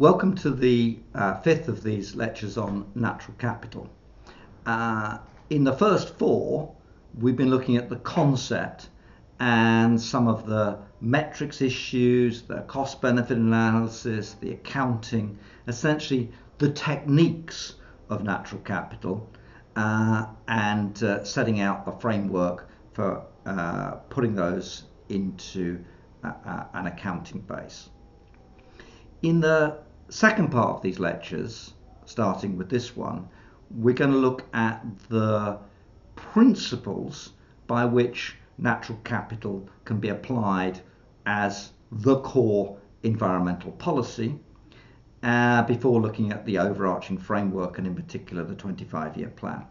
Welcome to the uh, fifth of these lectures on natural capital. Uh, in the first four, we've been looking at the concept and some of the metrics issues, the cost benefit analysis, the accounting, essentially the techniques of natural capital, uh, and uh, setting out the framework for uh, putting those into uh, an accounting base. In the second part of these lectures, starting with this one, we're going to look at the principles by which natural capital can be applied as the core environmental policy uh, before looking at the overarching framework and in particular the 25 year plan.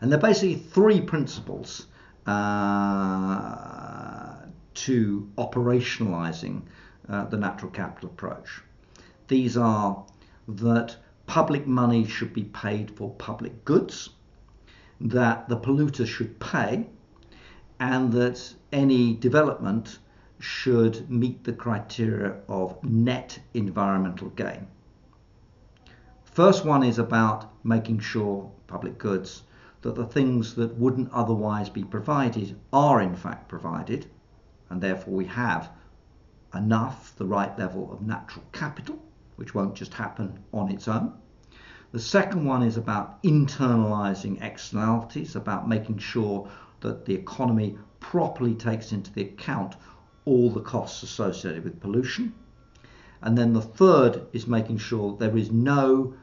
And there are basically three principles uh, to operationalizing uh, the natural capital approach. These are that public money should be paid for public goods, that the polluter should pay, and that any development should meet the criteria of net environmental gain. First one is about making sure public goods that the things that wouldn't otherwise be provided are in fact provided, and therefore we have enough, the right level of natural capital which won't just happen on its own. The second one is about internalizing externalities, about making sure that the economy properly takes into the account all the costs associated with pollution. And then the third is making sure there is no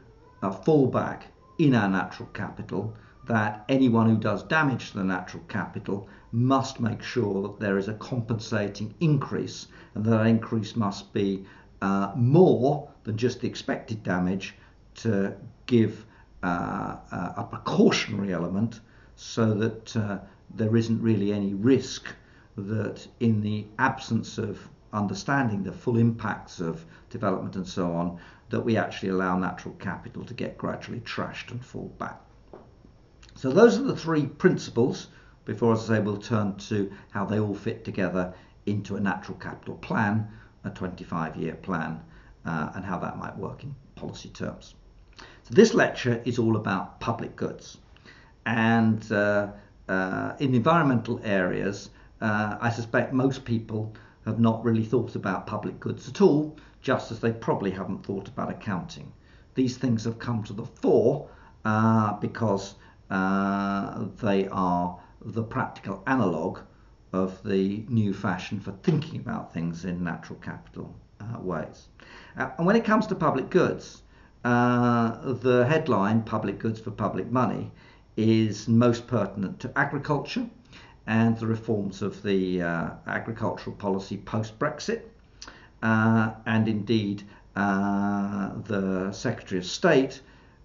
uh, fallback in our natural capital, that anyone who does damage to the natural capital must make sure that there is a compensating increase and that increase must be uh, more than just the expected damage to give uh, uh, a precautionary element so that uh, there isn't really any risk that in the absence of understanding the full impacts of development and so on, that we actually allow natural capital to get gradually trashed and fall back. So those are the three principles before, as I say, we'll turn to how they all fit together into a natural capital plan, a 25 year plan uh, and how that might work in policy terms. So this lecture is all about public goods. And uh, uh, in environmental areas, uh, I suspect most people have not really thought about public goods at all, just as they probably haven't thought about accounting. These things have come to the fore uh, because uh, they are the practical analogue of the new fashion for thinking about things in natural capital uh, ways. Uh, and when it comes to public goods, uh, the headline, Public Goods for Public Money, is most pertinent to agriculture and the reforms of the uh, agricultural policy post Brexit. Uh, and indeed, uh, the Secretary of State,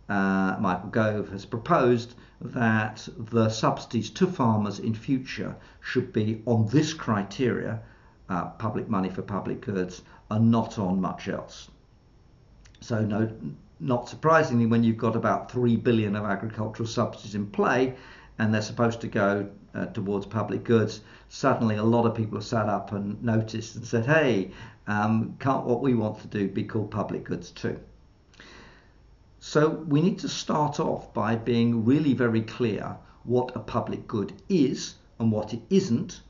Michael Gove, has proposed that the subsidies to farmers in future should be on this criteria uh, public money for public goods are not on much else. So no, not surprisingly, when you've got about three billion of agricultural subsidies in play, and they're supposed to go uh, towards public goods, suddenly a lot of people have sat up and noticed and said, "Hey, um, can't what we want to do be called public goods too?" So we need to start off by being really very clear what a public good is and what it isn't,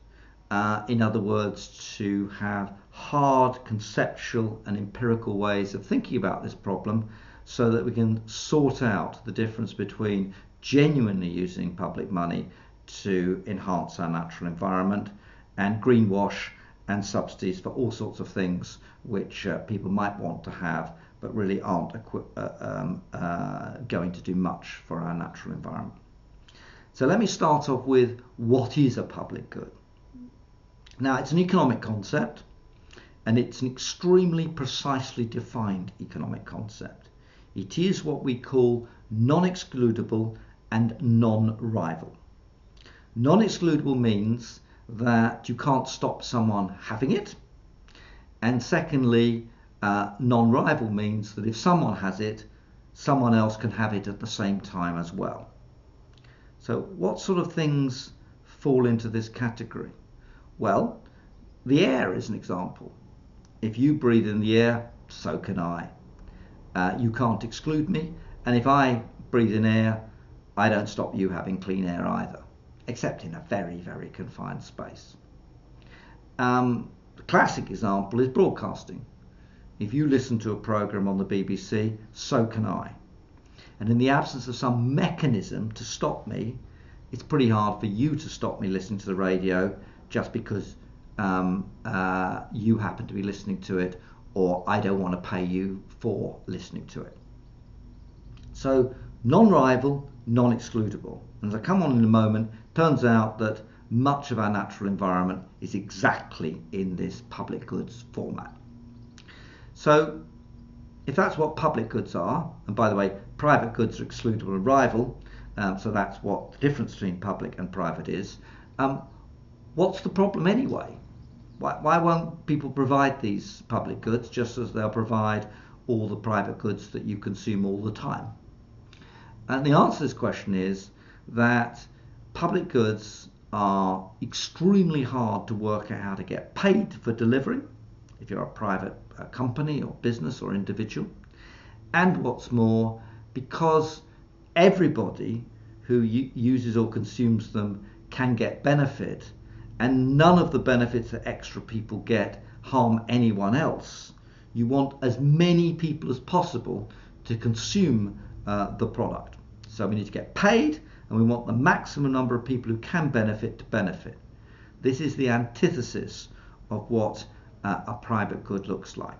uh, in other words, to have hard conceptual and empirical ways of thinking about this problem so that we can sort out the difference between genuinely using public money to enhance our natural environment and greenwash and subsidies for all sorts of things which uh, people might want to have but really aren't uh, um, uh, going to do much for our natural environment. So let me start off with what is a public good? Now, it's an economic concept and it's an extremely precisely defined economic concept. It is what we call non excludable and non rival. Non excludable means that you can't stop someone having it. And secondly, uh, non rival means that if someone has it, someone else can have it at the same time as well. So, what sort of things fall into this category? Well, the air is an example. If you breathe in the air, so can I. Uh, you can't exclude me, and if I breathe in air, I don't stop you having clean air either, except in a very, very confined space. Um, the classic example is broadcasting. If you listen to a program on the BBC, so can I. And in the absence of some mechanism to stop me, it's pretty hard for you to stop me listening to the radio just because um, uh, you happen to be listening to it or I don't want to pay you for listening to it. So non-rival, non-excludable. And as I come on in a moment, turns out that much of our natural environment is exactly in this public goods format. So if that's what public goods are, and by the way, private goods are excludable and rival, um, so that's what the difference between public and private is. Um, what's the problem anyway? Why, why won't people provide these public goods just as they'll provide all the private goods that you consume all the time? And the answer to this question is that public goods are extremely hard to work out how to get paid for delivering if you're a private a company or business or individual. And what's more, because everybody who uses or consumes them can get benefit, and none of the benefits that extra people get harm anyone else. You want as many people as possible to consume uh, the product. So we need to get paid, and we want the maximum number of people who can benefit to benefit. This is the antithesis of what uh, a private good looks like.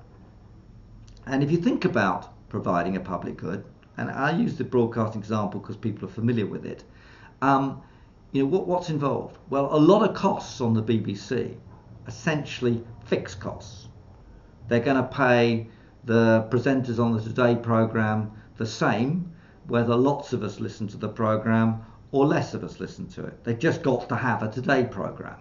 And if you think about providing a public good, and I use the broadcasting example because people are familiar with it, um, you know what, what's involved? Well, a lot of costs on the BBC, essentially fixed costs. They're going to pay the presenters on the Today programme the same, whether lots of us listen to the programme or less of us listen to it. They've just got to have a Today programme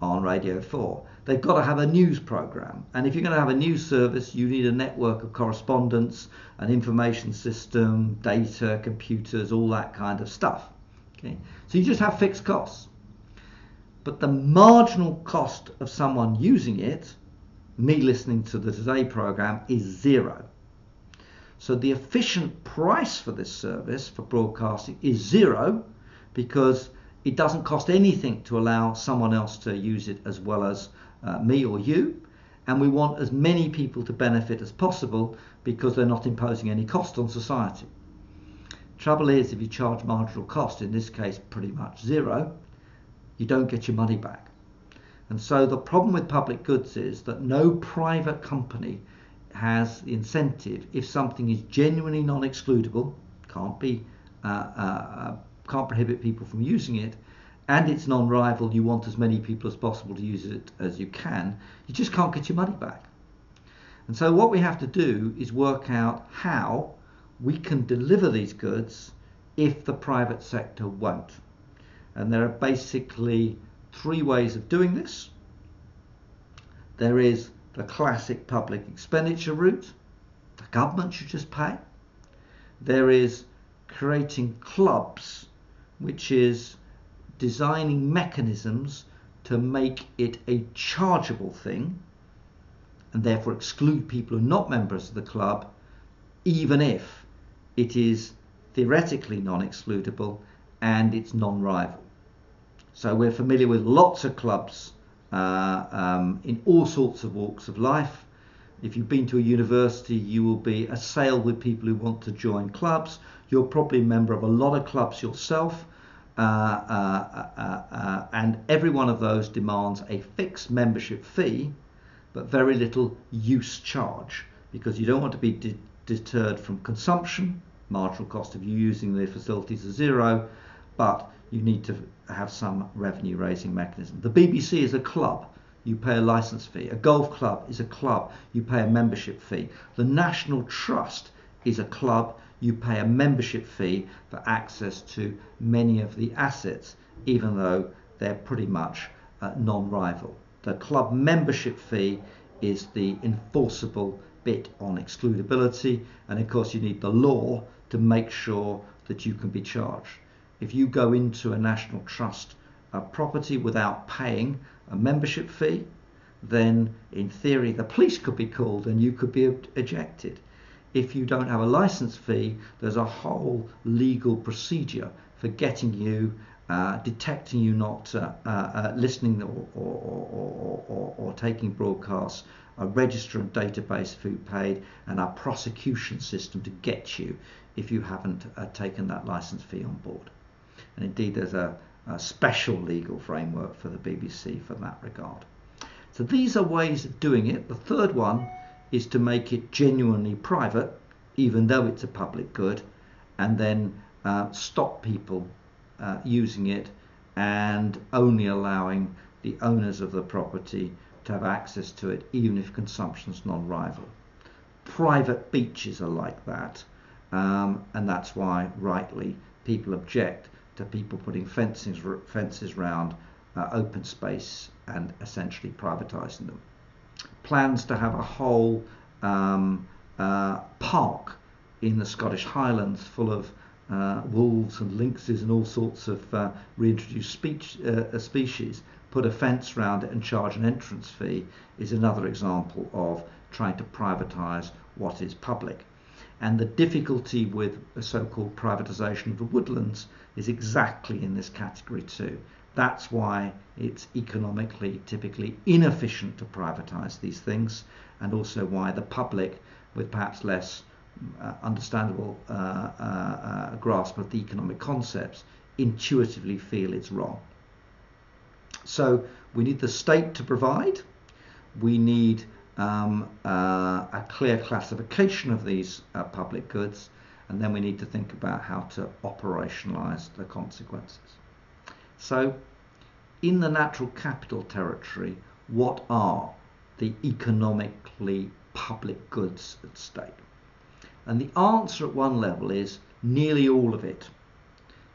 on Radio 4. They've got to have a news program. And if you're going to have a news service, you need a network of correspondents, an information system, data, computers, all that kind of stuff. Okay? So you just have fixed costs. But the marginal cost of someone using it, me listening to the Today program, is zero. So the efficient price for this service for broadcasting is zero because it doesn't cost anything to allow someone else to use it as well as uh, me or you. And we want as many people to benefit as possible because they're not imposing any cost on society. Trouble is, if you charge marginal cost, in this case pretty much zero, you don't get your money back. And so the problem with public goods is that no private company has the incentive if something is genuinely non-excludable, can't be uh, uh, can't prohibit people from using it, and it's non-rival, you want as many people as possible to use it as you can, you just can't get your money back. And so what we have to do is work out how we can deliver these goods if the private sector won't. And there are basically three ways of doing this. There is the classic public expenditure route. The government should just pay. There is creating clubs which is designing mechanisms to make it a chargeable thing and therefore exclude people who are not members of the club, even if it is theoretically non-excludable and it's non-rival. So we're familiar with lots of clubs uh, um, in all sorts of walks of life. If you've been to a university, you will be assailed with people who want to join clubs. You're probably a member of a lot of clubs yourself. Uh, uh, uh, uh, and every one of those demands a fixed membership fee, but very little use charge because you don't want to be de- deterred from consumption. Marginal cost of you using the facilities is zero, but you need to have some revenue raising mechanism. The BBC is a club you pay a license fee. A golf club is a club, you pay a membership fee. The National Trust is a club, you pay a membership fee for access to many of the assets, even though they're pretty much uh, non-rival. The club membership fee is the enforceable bit on excludability, and of course you need the law to make sure that you can be charged. If you go into a national trust uh, property without paying a membership fee, then in theory the police could be called and you could be ejected. If you don't have a license fee, there's a whole legal procedure for getting you, uh, detecting you not uh, uh, uh listening or, or, or, or, taking broadcasts, a register and database of who paid, and a prosecution system to get you if you haven't uh, taken that license fee on board. And indeed, there's a, a special legal framework for the BBC for that regard. So these are ways of doing it. The third one is to make it genuinely private, even though it's a public good, and then uh, stop people uh, using it and only allowing the owners of the property to have access to it, even if consumption is non-rival. Private beaches are like that, um, and that's why, rightly, people object to people putting fences fences round uh, open space and essentially privatising them. Plans to have a whole um, uh, park in the Scottish Highlands full of uh, wolves and lynxes and all sorts of uh, reintroduced speech, uh, species, put a fence around it and charge an entrance fee is another example of trying to privatise what is public. And the difficulty with a so-called privatisation of the woodlands is exactly in this category too. That's why it's economically typically inefficient to privatise these things, and also why the public, with perhaps less uh, understandable uh, uh, uh, grasp of the economic concepts, intuitively feel it's wrong. So we need the state to provide. We need um, uh, a clear classification of these uh, public goods, and then we need to think about how to operationalize the consequences. So, in the natural capital territory, what are the economically public goods at stake? And the answer at one level is nearly all of it.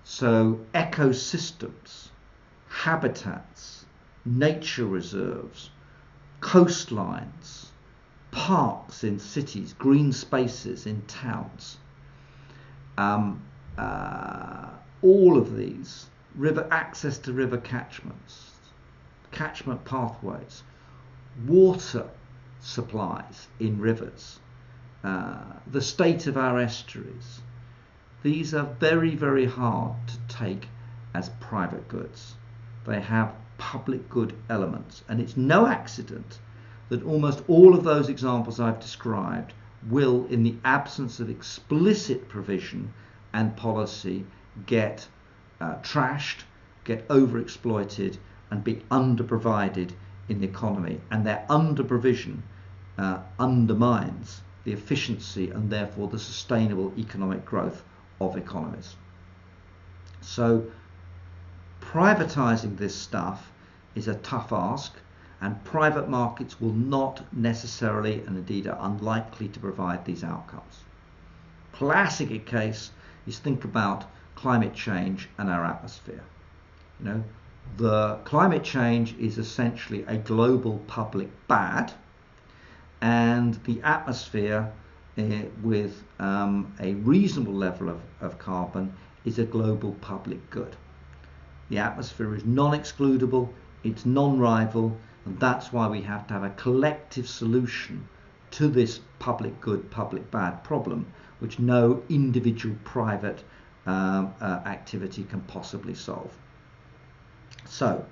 So, ecosystems, habitats, nature reserves, coastlines, parks in cities, green spaces in towns. Um, uh, all of these, river access to river catchments, catchment pathways, water supplies in rivers, uh, the state of our estuaries. These are very, very hard to take as private goods. They have public good elements. And it's no accident that almost all of those examples I've described will, in the absence of explicit provision and policy, get uh, trashed, get overexploited, and be underprovided in the economy. And their underprovision uh, undermines the efficiency and therefore the sustainable economic growth of economies. So privatizing this stuff is a tough ask and private markets will not necessarily and indeed are unlikely to provide these outcomes. Classic case is think about climate change and our atmosphere. You know, the climate change is essentially a global public bad and the atmosphere uh, with um, a reasonable level of, of carbon is a global public good. The atmosphere is non-excludable, it's non-rival, and that's why we have to have a collective solution to this public good, public bad problem, which no individual private um, uh, activity can possibly solve. So,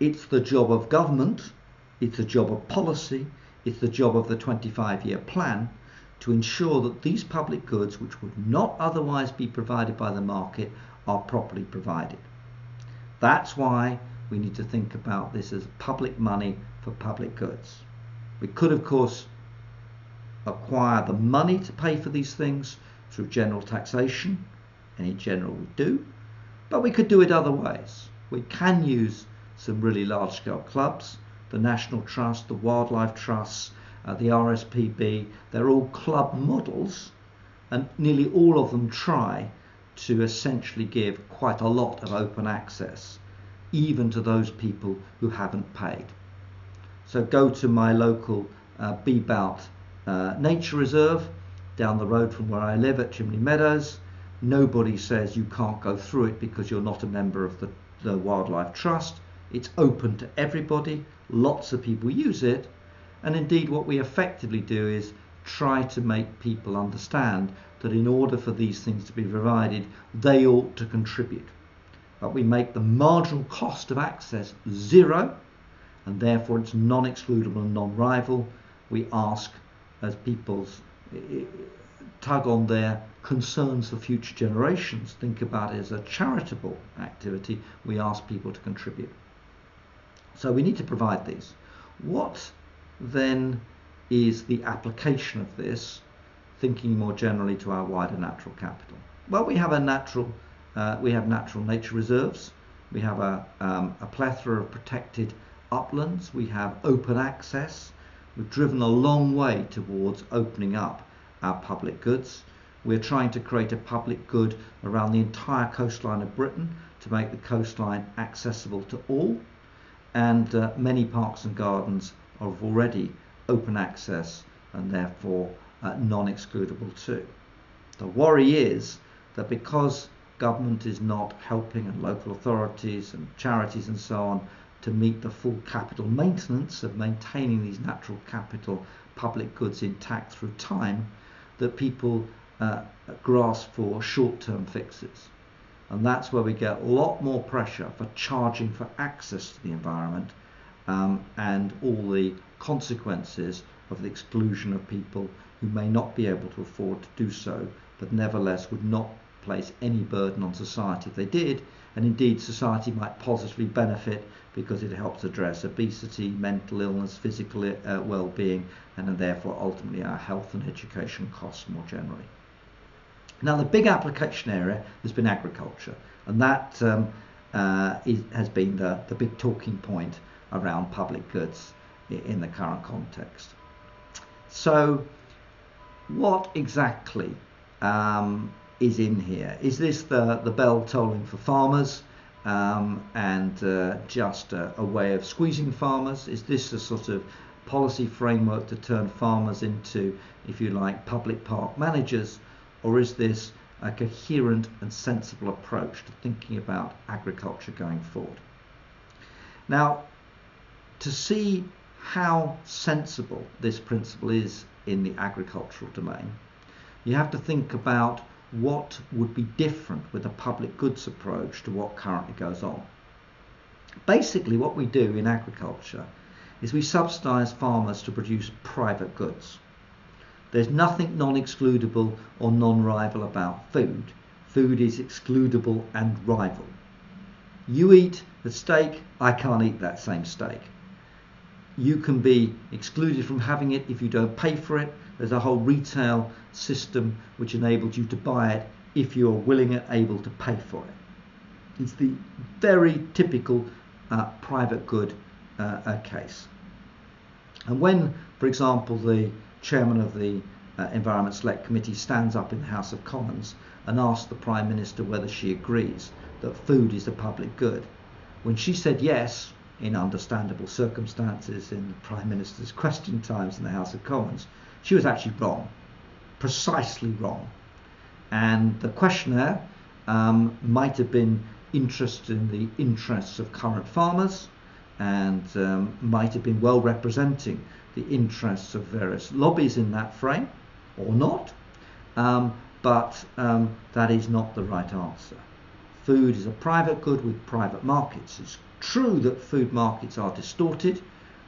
it's the job of government, it's the job of policy, it's the job of the 25 year plan to ensure that these public goods, which would not otherwise be provided by the market, are properly provided. That's why we need to think about this as public money for public goods. We could, of course, acquire the money to pay for these things through general taxation, and in general we do, but we could do it other ways. We can use some really large scale clubs, the National Trust, the Wildlife Trusts, uh, the RSPB, they're all club models, and nearly all of them try to essentially give quite a lot of open access, even to those people who haven't paid. So go to my local uh, BBOWT uh, Nature Reserve down the road from where I live at Chimney Meadows. Nobody says you can't go through it because you're not a member of the, the Wildlife Trust. It's open to everybody. lots of people use it. And indeed, what we effectively do is try to make people understand that in order for these things to be provided, they ought to contribute. But we make the marginal cost of access zero, and therefore it's non-excludable and non-rival. We ask as people's tug on their concerns for future generations, think about it as a charitable activity, we ask people to contribute. So we need to provide these. What then is the application of this, thinking more generally to our wider natural capital? Well, we have a natural, uh, we have natural nature reserves. We have a, um, a plethora of protected uplands. We have open access. We've driven a long way towards opening up our public goods. We're trying to create a public good around the entire coastline of Britain to make the coastline accessible to all. And uh, many parks and gardens are already open access and therefore non-excludable too. The worry is that because government is not helping and local authorities and charities and so on to meet the full capital maintenance of maintaining these natural capital public goods intact through time, that people uh, grasp for short-term fixes. And that's where we get a lot more pressure for charging for access to the environment um, and all the consequences of the exclusion of people who may not be able to afford to do so, but nevertheless would not place any burden on society if they did. And indeed, society might positively benefit because it helps address obesity, mental illness, physical uh, well-being, and therefore ultimately our health and education costs more generally. Now, the big application area has been agriculture, and that um, uh, is, has been the, the big talking point around public goods in the current context. So, what exactly um, is in here? Is this the, the bell tolling for farmers um, and uh, just a, a, way of squeezing farmers? Is this a sort of policy framework to turn farmers into, if you like, public park managers? Or is this a coherent and sensible approach to thinking about agriculture going forward? Now, to see how sensible this principle is in the agricultural domain, you have to think about what would be different with a public goods approach to what currently goes on. Basically, what we do in agriculture is we subsidise farmers to produce private goods. There's nothing non-excludable or non-rival about food. Food is excludable and rival. You eat the steak, I can't eat that same steak. You can be excluded from having it if you don't pay for it. There's a whole retail system which enables you to buy it if you're willing and able to pay for it. It's the very typical uh, private good uh, uh, case. And when, for example, the chairman of the uh, Environment Select Committee stands up in the House of Commons and asks the Prime Minister whether she agrees that food is a public good, when she said yes, in understandable circumstances in the Prime Minister's question times in the House of Commons, she was actually wrong, precisely wrong. And the questioner um, might have been interested in the interests of current farmers and um, might have been well representing the interests of various lobbies in that frame or not, um, but um, that is not the right answer. Food is a private good with private markets. It's true that food markets are distorted,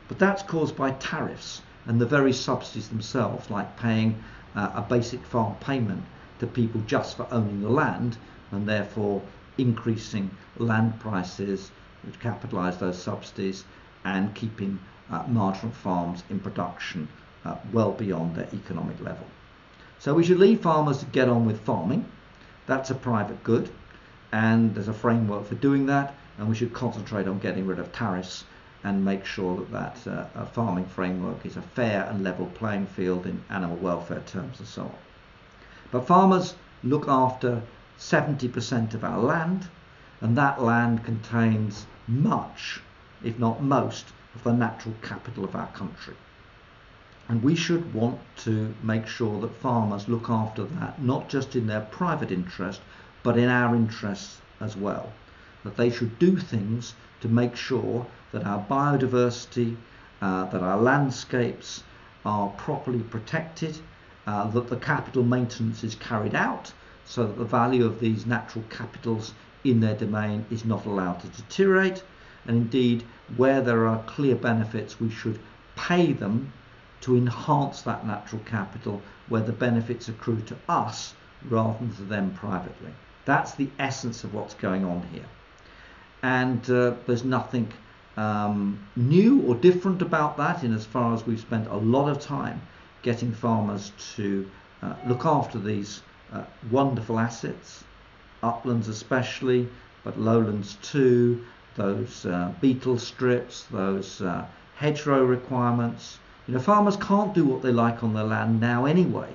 but that's caused by tariffs and the very subsidies themselves, like paying uh, a basic farm payment to people just for owning the land and therefore increasing land prices which capitalise those subsidies and keeping uh, marginal farms in production uh, well beyond their economic level. So we should leave farmers to get on with farming. That's a private good and there's a framework for doing that and we should concentrate on getting rid of tariffs and make sure that that uh, farming framework is a fair and level playing field in animal welfare terms and so on. But farmers look after 70% of our land and that land contains much, if not most, of the natural capital of our country. And we should want to make sure that farmers look after that, not just in their private interest, but in our interests as well. That they should do things to make sure that our biodiversity, uh, that our landscapes are properly protected, uh, that the capital maintenance is carried out so that the value of these natural capitals in their domain is not allowed to deteriorate. And indeed, where there are clear benefits, we should pay them to enhance that natural capital where the benefits accrue to us rather than to them privately. That's the essence of what's going on here. And uh, there's nothing um, new or different about that in as far as we've spent a lot of time getting farmers to uh, look after these uh, wonderful assets, uplands especially, but lowlands too, those uh, beetle strips, those uh, hedgerow requirements. You know, farmers can't do what they like on their land now anyway.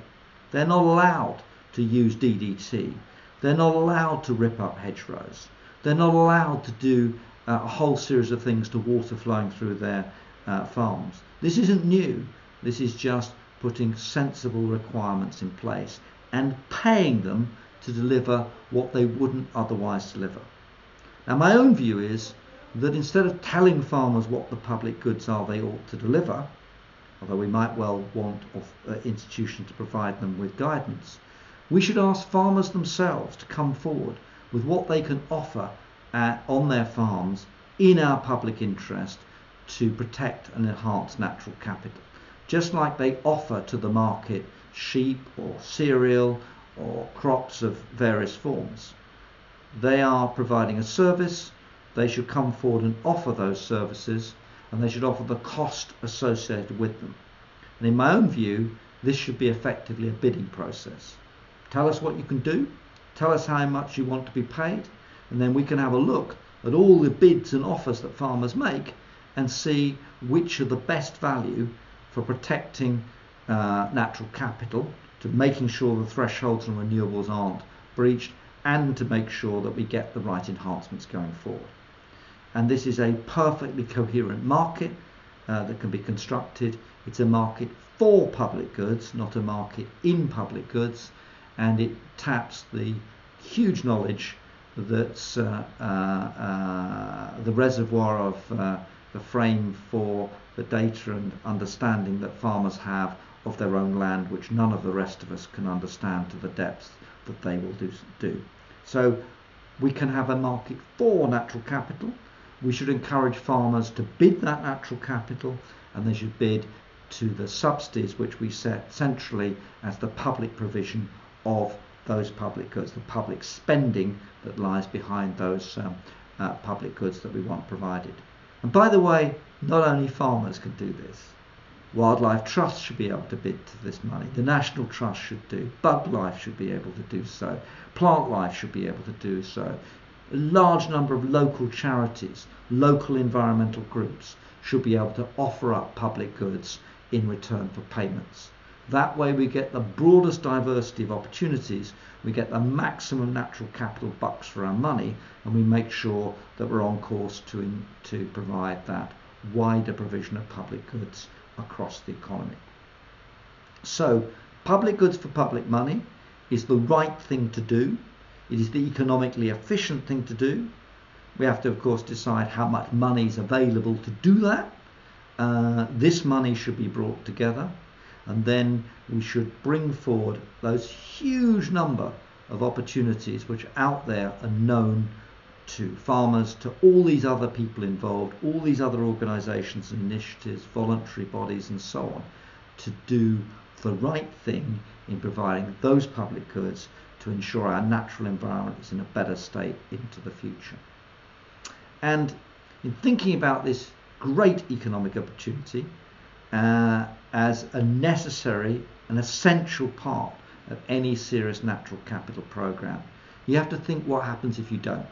They're not allowed to use DDT. They're not allowed to rip up hedgerows. They're not allowed to do uh, a whole series of things to water flowing through their uh, farms. This isn't new. This is just putting sensible requirements in place and paying them to deliver what they wouldn't otherwise deliver. Now, my own view is that instead of telling farmers what the public goods are they ought to deliver, although we might well want uh, institutions to provide them with guidance, we should ask farmers themselves to come forward with what they can offer uh, on their farms in our public interest to protect and enhance natural capital. Just like they offer to the market sheep or cereal or crops of various forms. They are providing a service, they should come forward and offer those services, and they should offer the cost associated with them. And in my own view, this should be effectively a bidding process. Tell us what you can do, tell us how much you want to be paid, and then we can have a look at all the bids and offers that farmers make and see which are the best value for protecting uh, natural capital, to making sure the thresholds and renewables aren't breached, and to make sure that we get the right enhancements going forward. And this is a perfectly coherent market uh, that can be constructed. It's a market for public goods, not a market in public goods, and it taps the huge knowledge that's uh, uh, uh the reservoir of uh, the frame for the data and understanding that farmers have of their own land, which none of the rest of us can understand to the depth that they will do. do. So we can have a market for natural capital. We should encourage farmers to bid that natural capital and they should bid to the subsidies which we set centrally as the public provision of those public goods, the public spending that lies behind those um, uh, public goods that we want provided. And by the way, not only farmers can do this. Wildlife Trust should be able to bid to this money. The National Trust should do. Buglife should be able to do so. Plantlife should be able to do so. A large number of local charities, local environmental groups should be able to offer up public goods in return for payments. That way we get the broadest diversity of opportunities, we get the maximum natural capital bucks for our money, and we make sure that we're on course to, in, to provide that wider provision of public goods across the economy. So, public goods for public money is the right thing to do. It is the economically efficient thing to do. We have to, of course, decide how much money is available to do that. Uh, this money should be brought together, and then we should bring forward those huge number of opportunities which are out there and known to farmers, to all these other people involved, all these other organisations and initiatives, voluntary bodies, and so on, to do the right thing in providing those public goods to ensure our natural environment is in a better state into the future. And in thinking about this great economic opportunity uh, as a necessary and essential part of any serious natural capital program, you have to think what happens if you don't.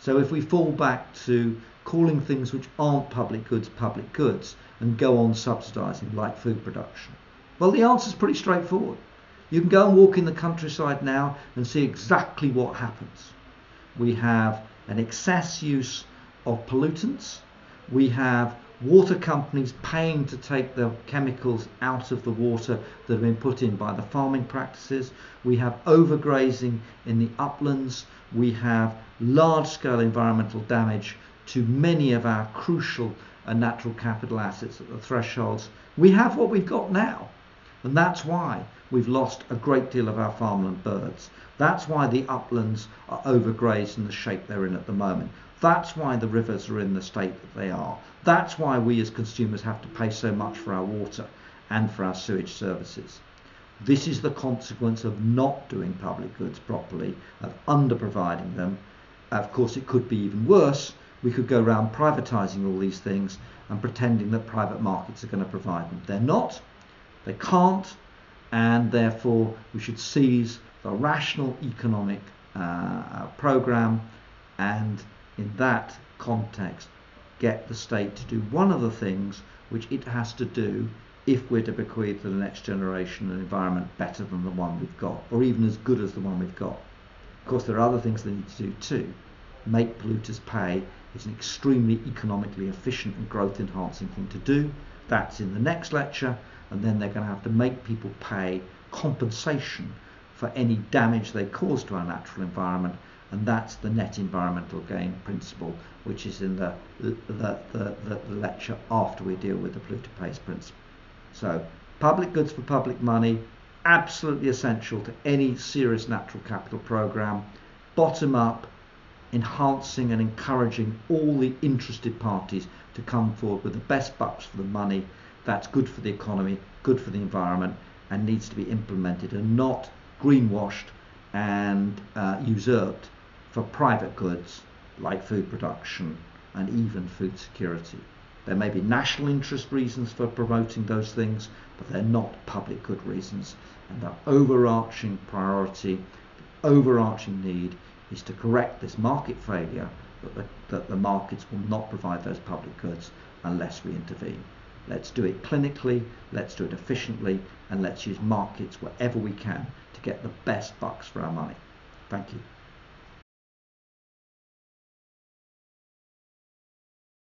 So if we fall back to calling things which aren't public goods public goods and go on subsidising like food production, well, the answer is pretty straightforward. You can go and walk in the countryside now and see exactly what happens. We have an excess use of pollutants. We have water companies paying to take the chemicals out of the water that have been put in by the farming practices. We have overgrazing in the uplands. We have large scale environmental damage to many of our crucial and natural capital assets at the thresholds, we have what we've got now. And that's why we've lost a great deal of our farmland birds. That's why the uplands are overgrazed in the shape they're in at the moment. That's why the rivers are in the state that they are. That's why we as consumers have to pay so much for our water and for our sewage services. This is the consequence of not doing public goods properly, of under providing them. Of course, it could be even worse we could go around privatizing all these things and pretending that private markets are going to provide them. They're not, they can't, and therefore we should seize the rational economic uh, program and in that context get the state to do one of the things which it has to do if we're to bequeath to the next generation an environment better than the one we've got, or even as good as the one we've got. Of course, there are other things they need to do too. Make polluters pay is an extremely economically efficient and growth enhancing thing to do. That's in the next lecture, and then they're going to have to make people pay compensation for any damage they cause to our natural environment, and that's the net environmental gain principle, which is in the, the, the, the, lecture after we deal with the polluter pays principle. So, public goods for public money, absolutely essential to any serious natural capital program, bottom up, enhancing and encouraging all the interested parties to come forward with the best bucks for the money. That's good for the economy, good for the environment, and needs to be implemented and not greenwashed and uh, usurped for private goods like food production and even food security. There may be national interest reasons for promoting those things, but they're not public good reasons. And the overarching priority, the overarching need is to correct this market failure that the, that the markets will not provide those public goods unless we intervene. Let's do it clinically, let's do it efficiently, and let's use markets wherever we can to get the best bucks for our money. Thank you.